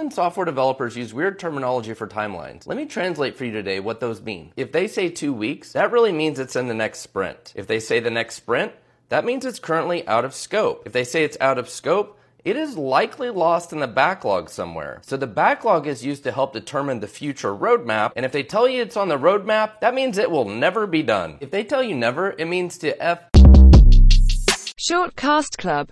Often software developers use weird terminology for timelines. Let me translate for you today what those mean. If they say two weeks, that really means it's in the next sprint. If they say the next sprint, that means it's currently out of scope. If they say it's out of scope, it is likely lost in the backlog somewhere. So the backlog is used to help determine the future roadmap, and if they tell you it's on the roadmap, that means it will never be done. If they tell you never, it means to F Shortcast Club